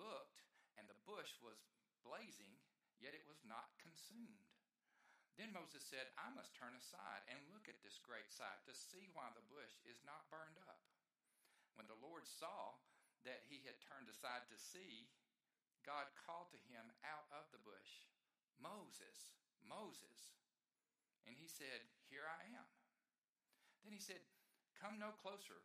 looked, and the bush was blazing, yet it was not consumed. Then Moses said, I must turn aside and look at this great sight to see why the bush is not burned up. When the Lord saw that he had turned aside to see, God called to him out of the bush, Moses, Moses. And he said, Here I am. Then he said, Come no closer.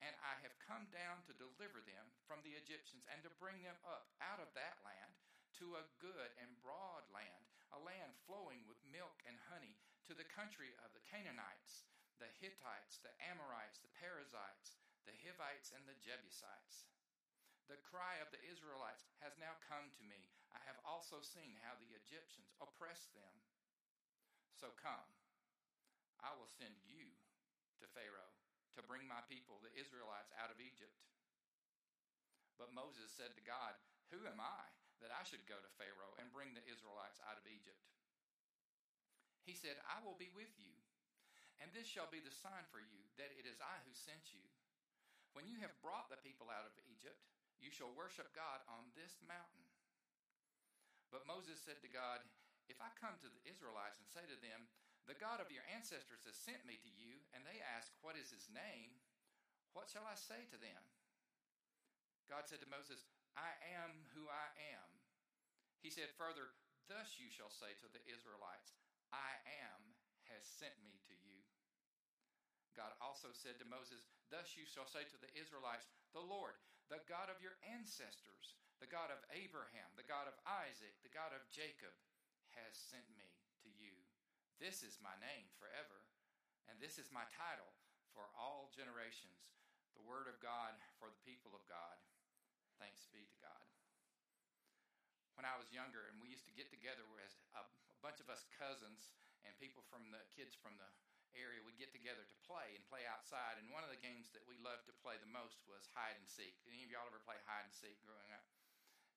and I have come down to deliver them from the Egyptians and to bring them up out of that land to a good and broad land, a land flowing with milk and honey, to the country of the Canaanites, the Hittites, the Amorites, the Perizzites, the Hivites, and the Jebusites. The cry of the Israelites has now come to me. I have also seen how the Egyptians oppressed them. So come, I will send you to Pharaoh to bring my people, the Israelites, out of Egypt. But Moses said to God, Who am I that I should go to Pharaoh and bring the Israelites out of Egypt? He said, I will be with you, and this shall be the sign for you that it is I who sent you. When you have brought the people out of Egypt, you shall worship God on this mountain. But Moses said to God, If I come to the Israelites and say to them, the God of your ancestors has sent me to you, and they ask, What is his name? What shall I say to them? God said to Moses, I am who I am. He said further, Thus you shall say to the Israelites, I am has sent me to you. God also said to Moses, Thus you shall say to the Israelites, The Lord, the God of your ancestors, the God of Abraham, the God of Isaac, the God of Jacob, has sent me. This is my name forever, and this is my title for all generations. The Word of God for the people of God. Thanks be to God. When I was younger, and we used to get together as a, bunch of us cousins and people from the kids from the area we'd get together to play and play outside. And one of the games that we loved to play the most was hide and seek. Did any of y'all ever play hide and seek growing up?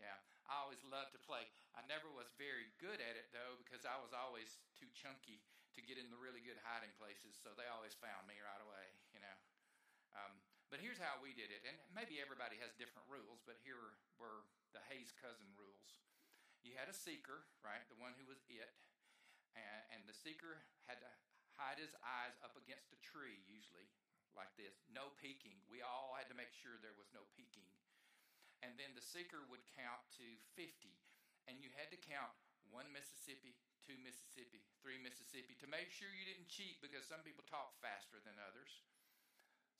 Yeah, I always loved to play. I never was very good at it though because I was always too chunky to get in the really good hiding places. So they always found me right away, you know. Um, but here's how we did it, and maybe everybody has different rules, but here were the Hayes cousin rules. You had a seeker, right, the one who was it, and, and the seeker had to hide his eyes up against a tree, usually like this. No peeking. We all had to make sure there was no peeking and then the seeker would count to 50. And you had to count one Mississippi, two Mississippi, three Mississippi to make sure you didn't cheat because some people talk faster than others.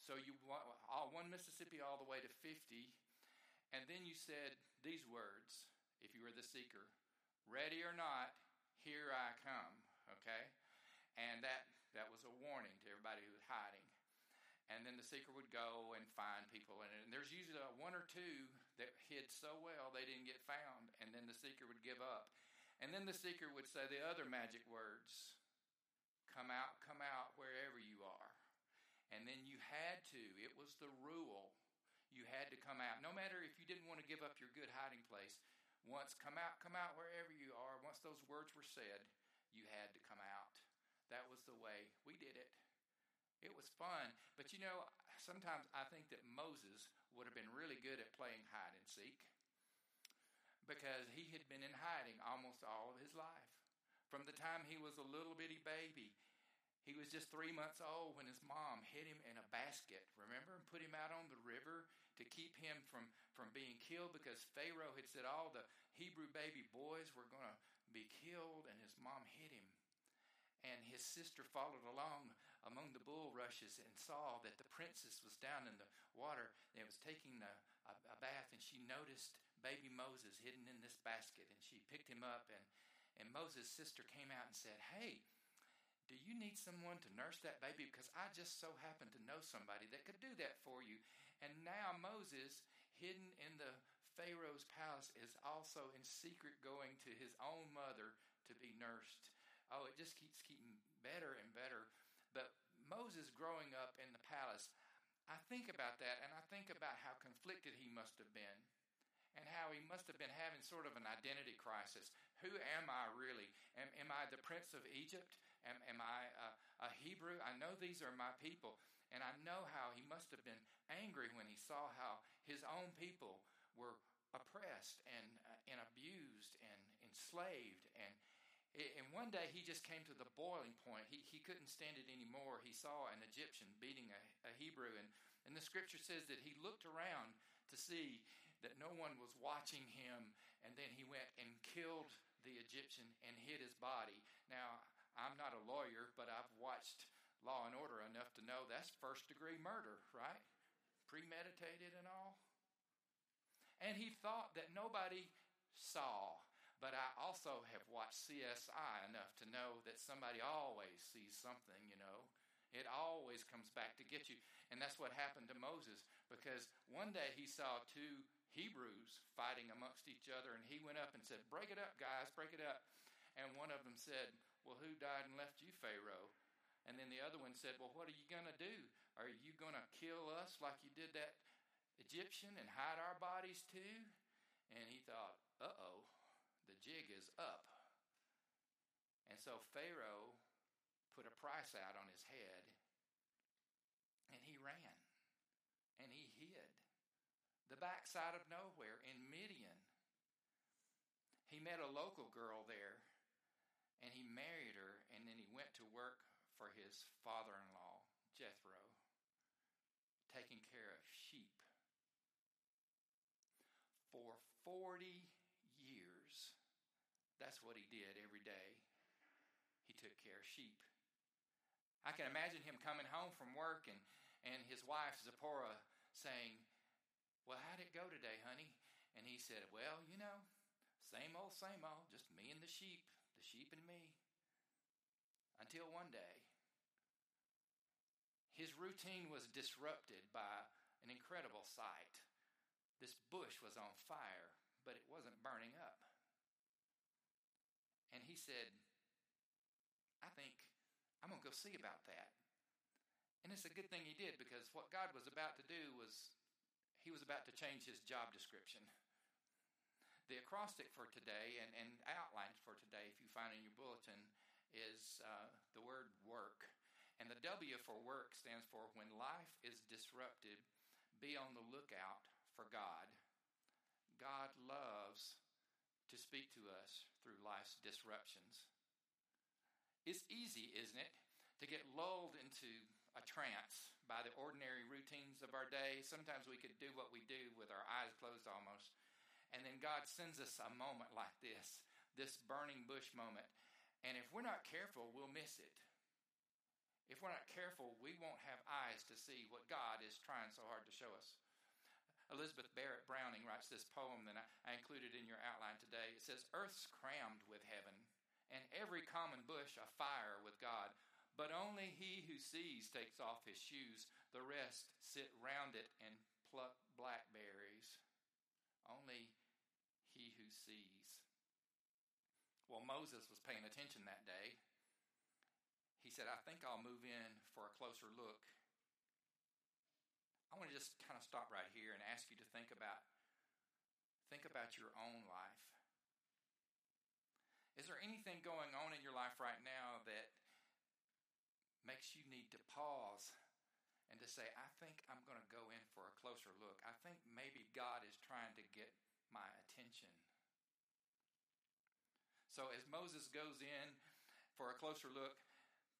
So you all one Mississippi all the way to 50. And then you said these words, if you were the seeker, ready or not, here I come. Okay? And that that was a warning to everybody who was hiding and then the seeker would go and find people and, and there's usually one or two that hid so well they didn't get found and then the seeker would give up. And then the seeker would say the other magic words come out come out wherever you are. And then you had to it was the rule you had to come out. No matter if you didn't want to give up your good hiding place once come out come out wherever you are once those words were said you had to come out. That was the way we did it it was fun. But you know, sometimes I think that Moses would have been really good at playing hide and seek because he had been in hiding almost all of his life. From the time he was a little bitty baby, he was just three months old when his mom hid him in a basket, remember, and put him out on the river to keep him from, from being killed because Pharaoh had said all the Hebrew baby boys were going to be killed, and his mom hid him. And his sister followed along among the bulrushes and saw that the princess was down in the water and was taking a, a, a, bath and she noticed baby Moses hidden in this basket and she picked him up and, and Moses' sister came out and said, Hey, do you need someone to nurse that baby? Because I just so happen to know somebody that could do that for you. And now Moses, hidden in the Pharaoh's palace, is also in secret going to his own mother to be nursed. Oh, it just keeps getting better and better. But Moses growing up in the palace, I think about that and I think about how conflicted he must have been and how he must have been having sort of an identity crisis. Who am I really? Am, am I the prince of Egypt? Am, am I a, a Hebrew? I know these are my people. And I know how he must have been angry when he saw how his own people were oppressed and, uh, and abused and enslaved. And, and one day he just came to the boiling point. He, he couldn't stand it anymore. He saw an Egyptian beating a, a Hebrew. And, and the scripture says that he looked around to see that no one was watching him. And then he went and killed the Egyptian and hid his body. Now, I'm not a lawyer, but I've watched Law and Order enough to know that's first degree murder, right? Premeditated and all. And he thought that nobody saw. But I also have watched CSI enough to know that somebody always sees something, you know. It always comes back to get you. And that's what happened to Moses because one day he saw two Hebrews fighting amongst each other and he went up and said, Break it up, guys, break it up. And one of them said, Well, who died and left you, Pharaoh? And then the other one said, Well, what are you going to do? Are you going to kill us like you did that Egyptian and hide our bodies too? And he thought, Uh oh, the jig is up. And so Pharaoh put a price out on his head and he ran and he hid. The backside of nowhere in Midian. He met a local girl there and he married her and then he went to work for his father in law, Jethro, taking care of sheep. For 40 years, that's what he did every day. He took care of sheep. I can imagine him coming home from work and, and his wife, Zipporah, saying, Well, how'd it go today, honey? And he said, Well, you know, same old, same old, just me and the sheep, the sheep and me. Until one day, his routine was disrupted by an incredible sight. This bush was on fire, but it wasn't burning up. And he said, I think I'm going to go see about that. And it's a good thing he did because what God was about to do was he was about to change his job description. The acrostic for today and, and outline for today, if you find in your bulletin, is uh, the word work. And the W for work stands for when life is disrupted, be on the lookout for God. God loves to speak to us through life's disruptions. It's easy, isn't it, to get lulled into a trance by the ordinary routines of our day. Sometimes we could do what we do with our eyes closed almost. And then God sends us a moment like this, this burning bush moment. And if we're not careful, we'll miss it. If we're not careful, we won't have eyes to see what God is trying so hard to show us. Elizabeth Barrett Browning writes this poem that I, included in your outline today. It says, Earth's crammed with heaven, and every common bush afire with God. But only he who sees takes off his shoes. The rest sit round it and pluck blackberries. Only he who sees. Well, Moses was paying attention that day he said, I think I'll move in for a closer look. I want to just kind of stop right here and ask you to think about think about your own life. Is there anything going on in your life right now that makes you need to pause and to say, I think I'm going to go in for a closer look. I think maybe God is trying to get my attention. So as Moses goes in for a closer look,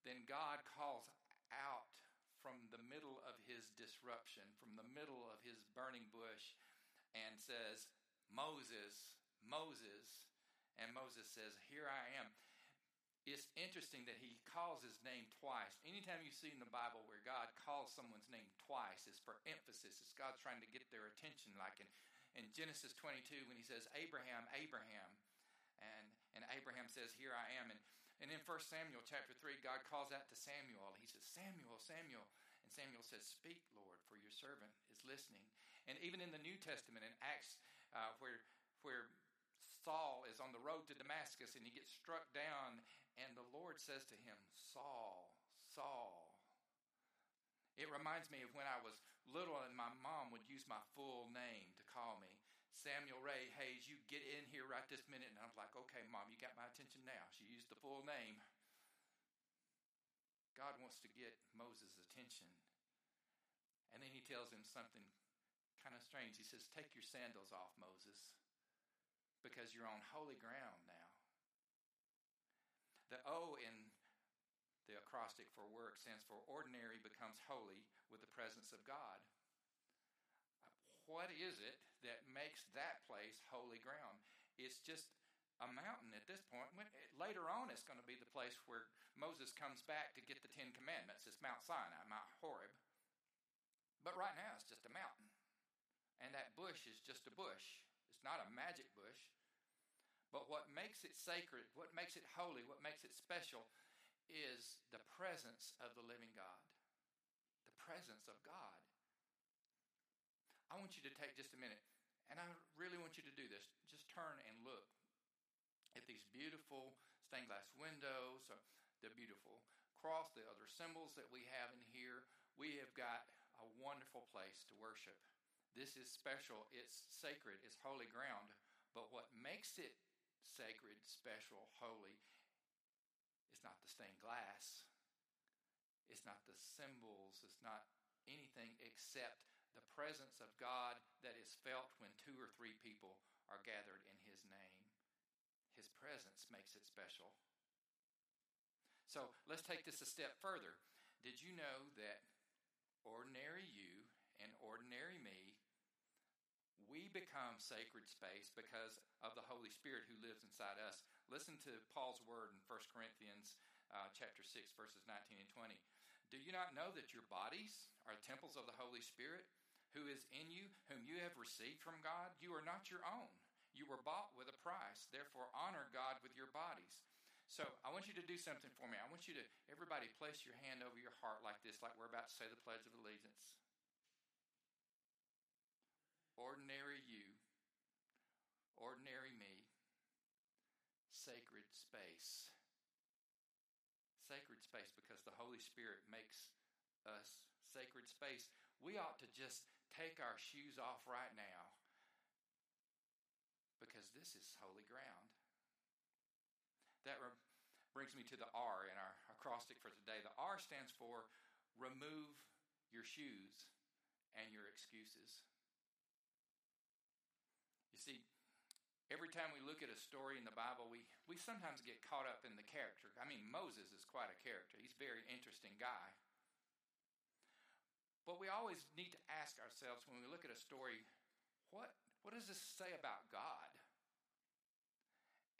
then God calls out from the middle of his disruption, from the middle of his burning bush, and says, Moses, Moses. And Moses says, Here I am. It's interesting that he calls his name twice. Anytime you see in the Bible where God calls someone's name twice, it's for emphasis. It's God trying to get their attention, like in, in Genesis 22 when he says, Abraham, Abraham. And, and Abraham says, Here I am. And and in 1 Samuel chapter 3, God calls out to Samuel. He says, Samuel, Samuel. And Samuel says, Speak, Lord, for your servant is listening. And even in the New Testament, in Acts, uh, where, Saul is on the road to Damascus and he gets struck down, and the Lord says to him, Saul, Saul. It reminds me of when I was little and my mom would use my full name to call me. Samuel Ray Hayes, you get in here right this minute. And I'm like, okay, mom, you got my attention now. The full name. God wants to get Moses' attention. And then he tells him something kind of strange. He says, Take your sandals off, Moses, because you're on holy ground now. The O in the acrostic for work stands for ordinary becomes holy with the presence of God. What is it that makes that place holy ground? It's just a mountain at this point. Later on, it's going to be the place where Moses comes back to get the Ten Commandments. It's Mount Sinai, Mount Horeb. But right now, it's just a mountain. And that bush is just a bush. It's not a magic bush. But what makes it sacred, what makes it holy, what makes it special is the presence of the living God. The presence of God. I want you to take just a minute, and I really want you to do this. Just turn and look at these beautiful stained glass windows, the beautiful cross, the other symbols that we have in here. We have got a wonderful place to worship. This is special, it's sacred, it's holy ground. But what makes it sacred, special, holy is not the stained glass. It's not the symbols. It's not anything except the presence of God that is felt when two or three people are gathered in His name. His presence makes it special. So let's take this a step further. Did you know that ordinary you and ordinary me we become sacred space because of the Holy Spirit who lives inside us. Listen to Paul's word in 1 Corinthians uh, chapter 6, verses 19 and 20. Do you not know that your bodies are temples of the Holy Spirit who is in you, whom you have received from God? You are not your own. You were bought with a price. Therefore, honor God with your bodies. So I want you to do something for me. I want you to, everybody, place your hand over your heart like this, like we're about to say the Pledge of Allegiance ordinary you, ordinary me, sacred space. Sacred space because the Holy Spirit makes us sacred space. We ought to just take our shoes off right now because this is holy ground. That re- brings me to the R in our acrostic for today. The R stands for remove your shoes and your excuses. You see, every time we look at a story in the Bible, we, we sometimes get caught up in the character. I mean, Moses is quite a character, he's a very interesting guy. But we always need to ask ourselves when we look at a story, what, what does this say about God?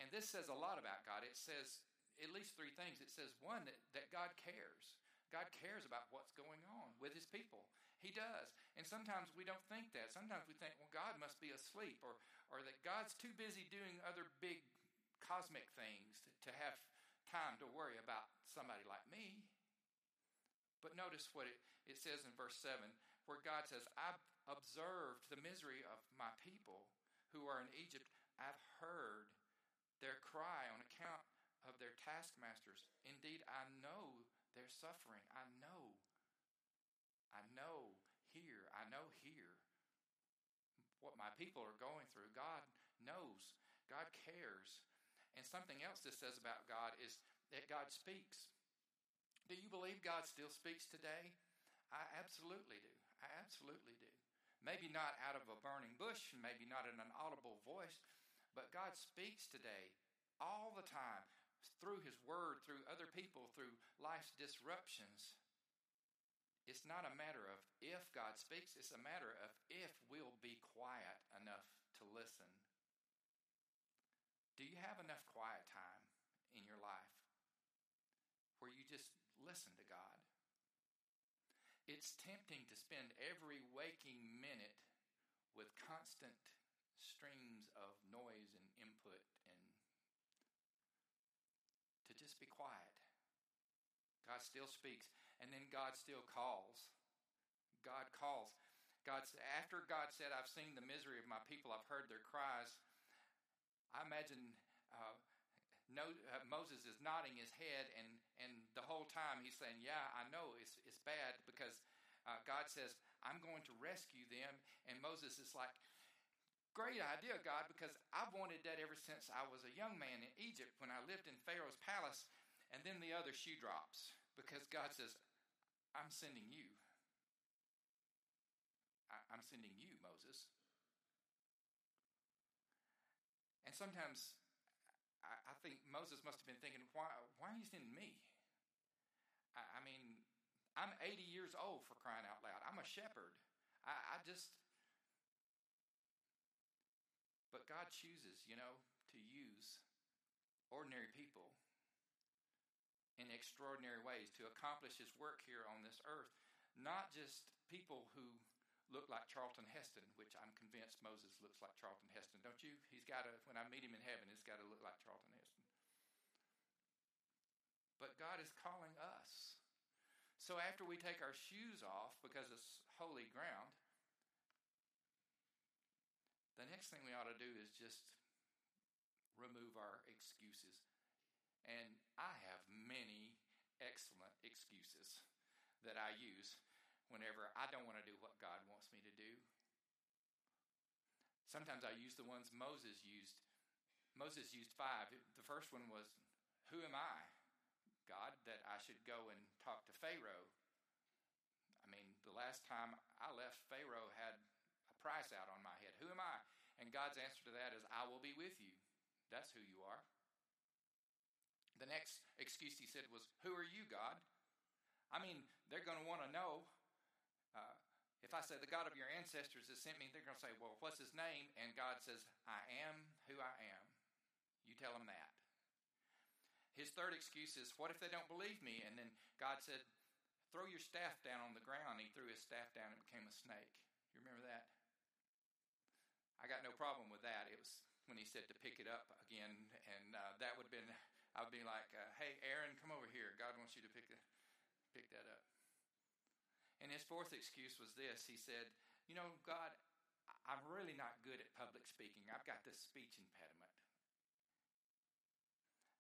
And this says a lot about God. It says at least three things. It says, one, that, that God cares. God cares about what's going on with his people. He does. And sometimes we don't think that. Sometimes we think, well, God must be asleep or, or that God's too busy doing other big cosmic things to, to have time to worry about somebody like me. But notice what it, it says in verse 7 where God says, I've observed the misery of my people who are in Egypt. I've heard their cry on account of their taskmasters. Indeed, I know their suffering. I know I know here, I know here what my people are going through. God knows, God cares. And something else this says about God is that God speaks. Do you believe God still speaks today? I absolutely do. I absolutely do. Maybe not out of a burning bush, maybe not in an audible voice, but God speaks today all the time through His Word, through other people, through life's disruptions. It's not a matter of if God speaks, it's a matter of if we'll be quiet enough to listen. Do you have enough quiet time in your life where you just listen to God? It's tempting to spend every waking minute with constant streams of noise and input and to just be quiet. God still speaks and then God still calls. God calls. God after God said, "I've seen the misery of my people. I've heard their cries." I imagine uh, no, uh, Moses is nodding his head, and, and the whole time he's saying, Yeah, I know it's, it's bad because uh, God says, I'm going to rescue them. And Moses is like, Great idea, God, because I've wanted that ever since I was a young man in Egypt when I lived in Pharaoh's palace. And then the other shoe drops because God says, I'm sending you. I, I'm sending you, Moses. And sometimes think Moses must have been thinking, why, why are you sending me? I, I, mean, I'm 80 years old for crying out loud. I'm a shepherd. I, I just. But God chooses, you know, to use ordinary people in extraordinary ways to accomplish his work here on this earth. Not just people who look like Charlton Heston, which I'm convinced Moses looks like Charlton Heston, don't you? He's got to, when I meet him in heaven, he's got to look like Charlton Heston. But God is calling us. So after we take our shoes off because it's holy ground, the next thing we ought to do is just remove our excuses. And I have many excellent excuses that I use whenever I don't want to do what God wants me to do. Sometimes I use the ones Moses used. Moses used five. The first one was, Who am I, God, that I should go and talk to Pharaoh? I mean, the last time I left, Pharaoh had a price out on my head. Who am I? And God's answer to that is, I will be with you. That's who you are. The next excuse he said was, Who are you, God? I mean, they're going to want to know uh, if I say the God of your ancestors has sent me, they're going to say, Well, what's his name? And God says, I am who I am. You tell them that. His third excuse is, What if they don't believe me? And then God said, Throw your staff down on the ground. He threw his staff down and became a snake. You remember that? I got no problem with that. It was when he said to pick it up again, and uh, that would have been, I would be like, uh, "Hey, Aaron, come over here. God wants you to pick, pick that up." And his fourth excuse was this he said, You know, God, I'm really not good at public speaking. I've got this speech impediment.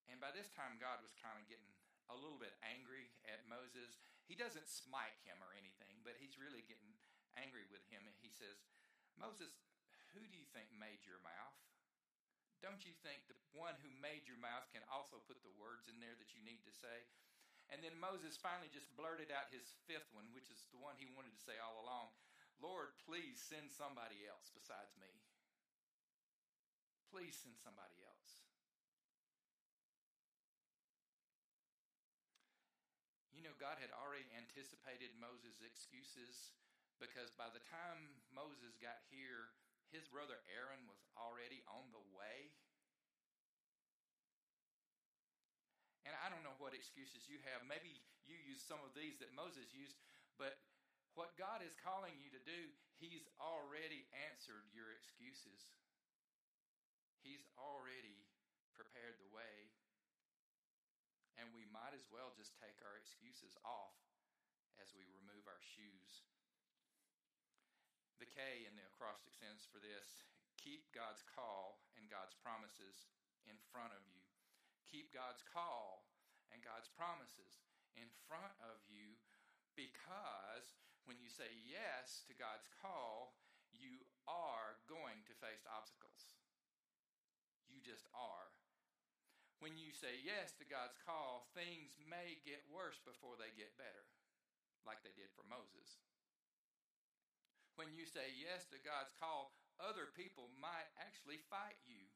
And by this time, God was kind of getting a little bit angry at Moses. He doesn't smite him or anything, but he's really getting angry with him. And he says, Moses, who do you think made your mouth? Don't you think the one who made your mouth can also put the words in there that you need to say? And then Moses finally just blurted out his fifth one, which is the one he wanted to say all along Lord, please send somebody else besides me. Please send somebody else. You know, God had already anticipated Moses' excuses because by the time Moses got here, his brother Aaron was already on the way. And I don't know what excuses you have. Maybe you use some of these that Moses used, but what God is calling you to do, He's already answered your excuses. He's already prepared the way. And we might as well just take our excuses off as we remove our shoes. The K in the acrostic sentence for this keep God's call and God's promises in front of you keep God's call and God's promises in front of you because when you say yes to God's call, you are going to face obstacles. You just are. When you say yes to God's call, things may get worse before they get better, like they did for Moses. When you say yes to God's call, other people might actually fight you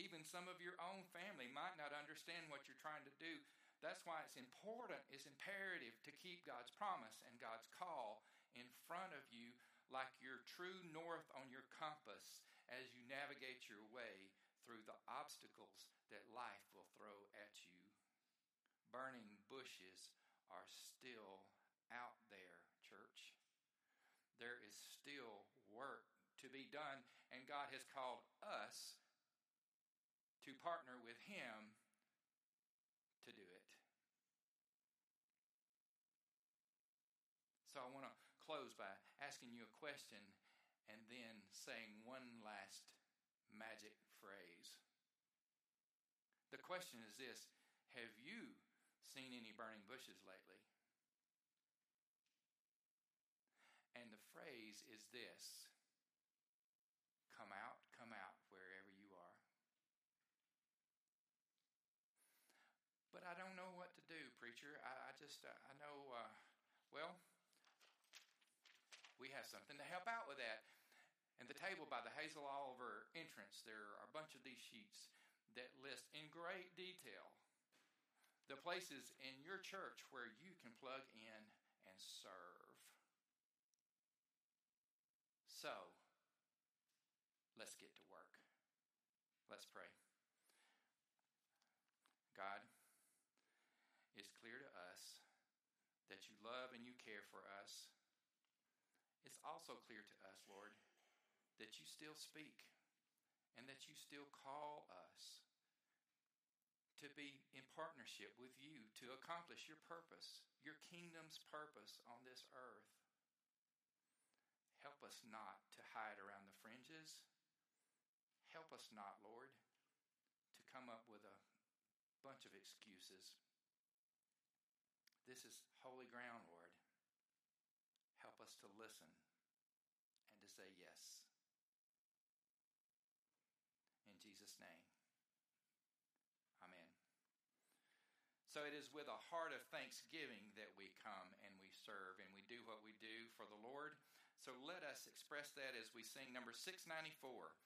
even some of your own family might not understand what you're trying to do. That's why it's important, it's imperative to keep God's promise and God's call in front of you like your true north on your compass as you navigate your way through the obstacles that life will throw at you. Burning bushes are still out there, church. There is still work to be done, and God has called us to partner with Him to do it. So I want to close by asking you a question and then saying one last magic phrase. The question is this Have you seen any burning bushes lately? And the phrase is this Come out, come out, wherever you are. But I don't know what to do, preacher. I, I just, uh, I know, uh, well, we have something to help out with that. And the table by the Hazel Oliver entrance, there are a bunch of these sheets that list in great detail the places in your church where you can plug in and serve. So, let's get to work. Let's pray. God, it's clear to us that you love and you care for us. It's also clear to us, Lord, that you still speak and that you still call us to be in partnership with you to accomplish your purpose, your kingdom's purpose on this earth. Help us not to hide around the fringes. Help us not, Lord, to come up with a bunch of excuses. This is holy ground, Lord. Help us to listen say yes. In Jesus' name. Amen. So it is with a heart of thanksgiving that we come and we serve and we do what we do for the Lord. So let us express that as we sing number 694.